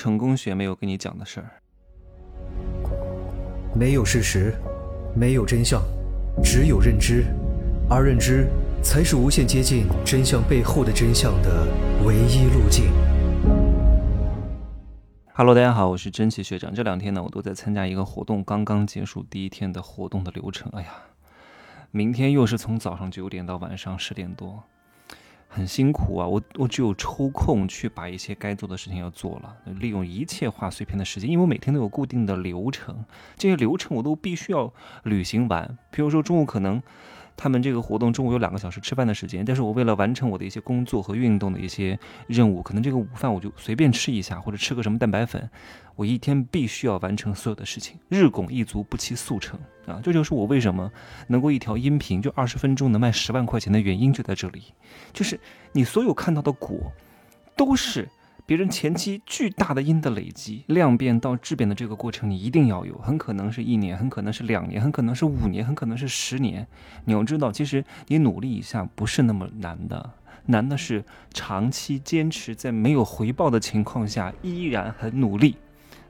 成功学没有跟你讲的事儿。没有事实，没有真相，只有认知，而认知才是无限接近真相背后的真相的唯一路径。Hello，大家好，我是真奇学长。这两天呢，我都在参加一个活动，刚刚结束第一天的活动的流程。哎呀，明天又是从早上九点到晚上十点多。很辛苦啊，我我只有抽空去把一些该做的事情要做了，利用一切画碎片的时间，因为我每天都有固定的流程，这些流程我都必须要履行完。比如说中午可能。他们这个活动中午有两个小时吃饭的时间，但是我为了完成我的一些工作和运动的一些任务，可能这个午饭我就随便吃一下，或者吃个什么蛋白粉，我一天必须要完成所有的事情，日拱一卒，不期速成啊！这就是我为什么能够一条音频就二十分钟能卖十万块钱的原因就在这里，就是你所有看到的果，都是。别人前期巨大的因的累积，量变到质变的这个过程，你一定要有，很可能是一年，很可能是两年，很可能是五年，很可能是十年。你要知道，其实你努力一下不是那么难的，难的是长期坚持在没有回报的情况下依然很努力。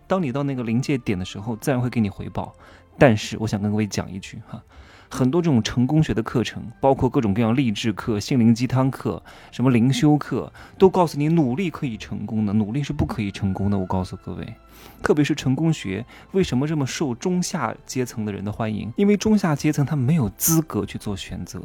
当你到那个临界点的时候，自然会给你回报。但是我想跟各位讲一句哈。很多这种成功学的课程，包括各种各样励志课、心灵鸡汤课、什么灵修课，都告诉你努力可以成功的，努力是不可以成功的。我告诉各位，特别是成功学为什么这么受中下阶层的人的欢迎？因为中下阶层他没有资格去做选择。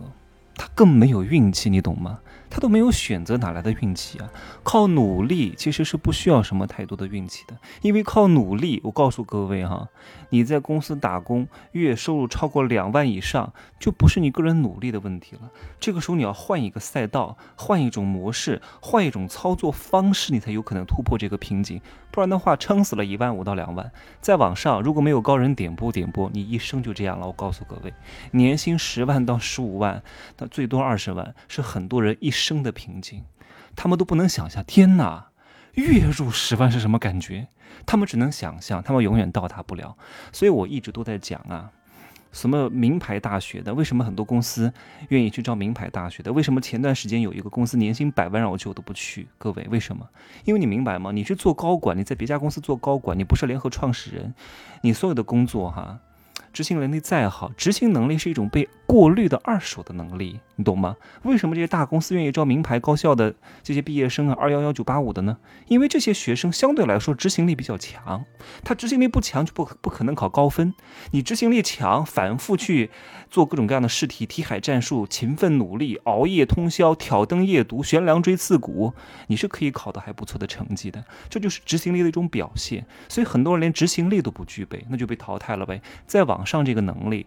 他更没有运气，你懂吗？他都没有选择，哪来的运气啊？靠努力其实是不需要什么太多的运气的，因为靠努力，我告诉各位哈，你在公司打工，月收入超过两万以上，就不是你个人努力的问题了。这个时候你要换一个赛道，换一种模式，换一种操作方式，你才有可能突破这个瓶颈。不然的话，撑死了一万五到两万，再往上，如果没有高人点拨点拨，你一生就这样了。我告诉各位，年薪十万到十五万，那最多二十万，是很多人一生生的瓶颈。他们都不能想象，天哪，月入十万是什么感觉？他们只能想象，他们永远到达不了。所以我一直都在讲啊。什么名牌大学的？为什么很多公司愿意去招名牌大学的？为什么前段时间有一个公司年薪百万让我去我都不去？各位，为什么？因为你明白吗？你去做高管，你在别家公司做高管，你不是联合创始人，你所有的工作哈。执行能力再好，执行能力是一种被过滤的二手的能力，你懂吗？为什么这些大公司愿意招名牌高校的这些毕业生啊，二幺幺九八五的呢？因为这些学生相对来说执行力比较强，他执行力不强就不不可能考高分。你执行力强，反复去做各种各样的试题、题海战术，勤奋努力，熬夜通宵，挑灯夜读，悬梁锥刺股，你是可以考得还不错的成绩的。这就是执行力的一种表现。所以很多人连执行力都不具备，那就被淘汰了呗。再往。上这个能力，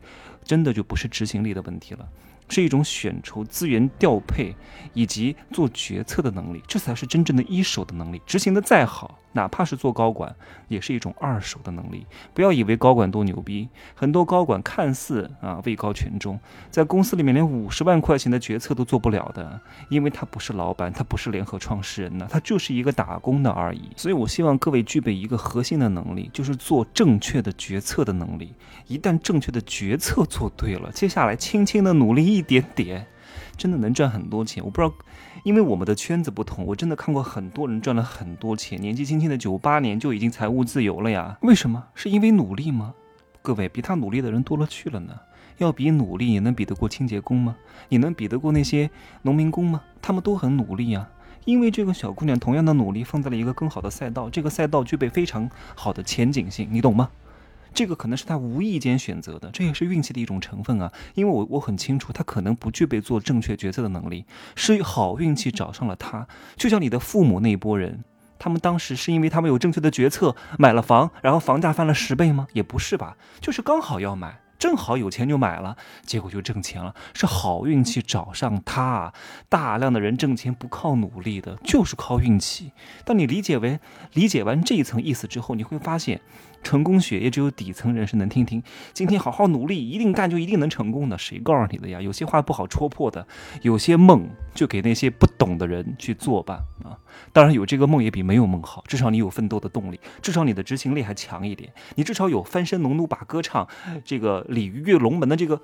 真的就不是执行力的问题了。是一种选筹资源调配以及做决策的能力，这才是真正的一手的能力。执行的再好，哪怕是做高管，也是一种二手的能力。不要以为高管多牛逼，很多高管看似啊位高权重，在公司里面连五十万块钱的决策都做不了的，因为他不是老板，他不是联合创始人呢，他就是一个打工的而已。所以我希望各位具备一个核心的能力，就是做正确的决策的能力。一旦正确的决策做对了，接下来轻轻的努力。一点点，真的能赚很多钱。我不知道，因为我们的圈子不同，我真的看过很多人赚了很多钱，年纪轻轻的九八年就已经财务自由了呀。为什么？是因为努力吗？各位，比他努力的人多了去了呢。要比努力，你能比得过清洁工吗？你能比得过那些农民工吗？他们都很努力呀。因为这个小姑娘同样的努力，放在了一个更好的赛道，这个赛道具备非常好的前景性，你懂吗？这个可能是他无意间选择的，这也是运气的一种成分啊。因为我我很清楚，他可能不具备做正确决策的能力，是好运气找上了他。就像你的父母那一波人，他们当时是因为他们有正确的决策买了房，然后房价翻了十倍吗？也不是吧，就是刚好要买。正好有钱就买了，结果就挣钱了，是好运气找上他。大量的人挣钱不靠努力的，就是靠运气。当你理解为理解完这一层意思之后，你会发现，成功学也只有底层人是能听听。今天好好努力，一定干就一定能成功的，谁告诉你的呀？有些话不好戳破的，有些梦就给那些不懂的人去做吧。啊，当然有这个梦也比没有梦好，至少你有奋斗的动力，至少你的执行力还强一点，你至少有翻身农奴把歌唱这个。鲤鱼跃龙门的这个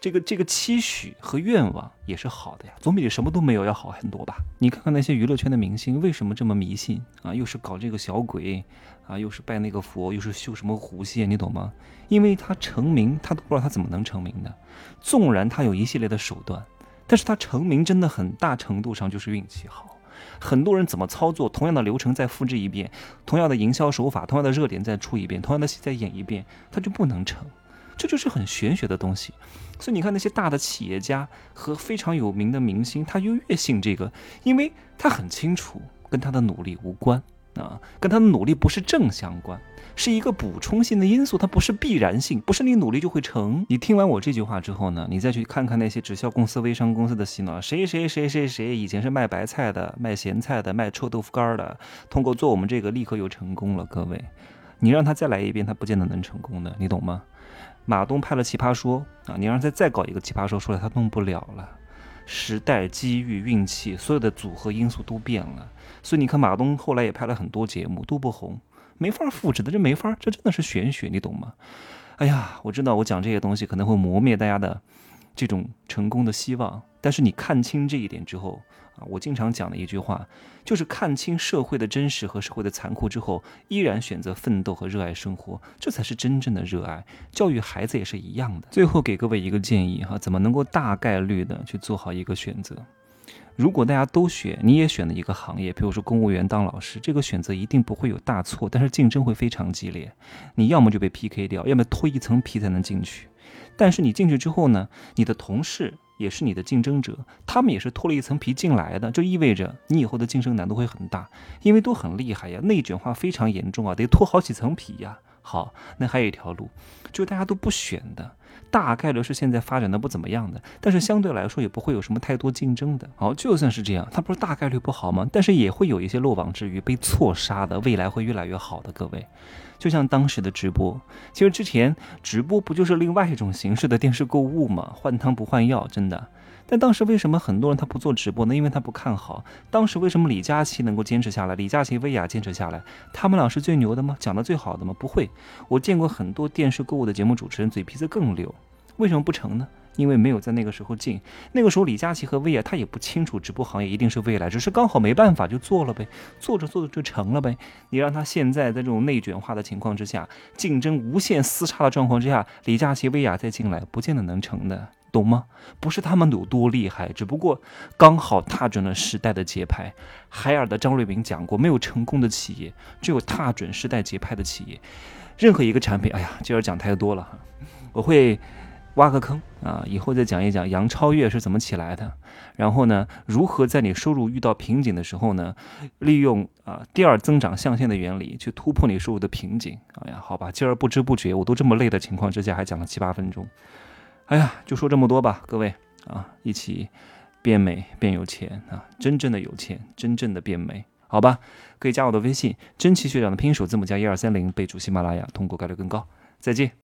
这个这个期许和愿望也是好的呀，总比什么都没有要好很多吧？你看看那些娱乐圈的明星为什么这么迷信啊？又是搞这个小鬼啊，又是拜那个佛，又是绣什么狐仙，你懂吗？因为他成名，他都不知道他怎么能成名的。纵然他有一系列的手段，但是他成名真的很大程度上就是运气好。很多人怎么操作，同样的流程再复制一遍，同样的营销手法，同样的热点再出一遍，同样的戏再演一遍，他就不能成。这就是很玄学的东西，所以你看那些大的企业家和非常有名的明星，他又越信这个，因为他很清楚跟他的努力无关啊，跟他的努力不是正相关，是一个补充性的因素，它不是必然性，不是你努力就会成。你听完我这句话之后呢，你再去看看那些直销公司、微商公司的洗脑，谁谁谁谁谁以前是卖白菜的、卖咸菜的、卖臭豆腐干的，通过做我们这个立刻又成功了。各位，你让他再来一遍，他不见得能成功的，你懂吗？马东拍了《奇葩说》啊，你让他再搞一个《奇葩说》出来，他弄不了了。时代、机遇、运气，所有的组合因素都变了。所以你看，马东后来也拍了很多节目，都不红，没法复制的，这没法，这真的是玄学，你懂吗？哎呀，我知道我讲这些东西可能会磨灭大家的这种成功的希望，但是你看清这一点之后。啊，我经常讲的一句话，就是看清社会的真实和社会的残酷之后，依然选择奋斗和热爱生活，这才是真正的热爱。教育孩子也是一样的。最后给各位一个建议哈，怎么能够大概率的去做好一个选择？如果大家都选，你也选了一个行业，比如说公务员当老师，这个选择一定不会有大错，但是竞争会非常激烈。你要么就被 PK 掉，要么脱一层皮才能进去。但是你进去之后呢，你的同事。也是你的竞争者，他们也是脱了一层皮进来的，就意味着你以后的晋升难度会很大，因为都很厉害呀，内卷化非常严重啊，得脱好几层皮呀。好，那还有一条路，就大家都不选的，大概率是现在发展的不怎么样的，但是相对来说也不会有什么太多竞争的。好，就算是这样，它不是大概率不好吗？但是也会有一些漏网之鱼被错杀的，未来会越来越好的，各位。就像当时的直播，其实之前直播不就是另外一种形式的电视购物吗？换汤不换药，真的。但当时为什么很多人他不做直播呢？因为他不看好。当时为什么李佳琦能够坚持下来？李佳琦、薇娅坚持下来，他们俩是最牛的吗？讲的最好的吗？不会。我见过很多电视购物的节目主持人，嘴皮子更溜，为什么不成呢？因为没有在那个时候进，那个时候李佳琦和薇娅他也不清楚直播行业一定是未来，只是刚好没办法就做了呗，做着做着就成了呗。你让他现在在这种内卷化的情况之下，竞争无限厮杀的状况之下，李佳琦、薇娅再进来，不见得能成的，懂吗？不是他们有多厉害，只不过刚好踏准了时代的节拍。海尔的张瑞敏讲过，没有成功的企业，只有踏准时代节拍的企业。任何一个产品，哎呀，今儿讲太多了哈，我会。挖个坑啊！以后再讲一讲杨超越是怎么起来的，然后呢，如何在你收入遇到瓶颈的时候呢，利用啊第二增长象限的原理去突破你收入的瓶颈。哎呀，好吧，今儿不知不觉我都这么累的情况之下，还讲了七八分钟。哎呀，就说这么多吧，各位啊，一起变美变有钱啊！真正的有钱，真正的变美，好吧？可以加我的微信，真奇学长的拼音首字母加一二三零，备注喜马拉雅，通过概率更高。再见。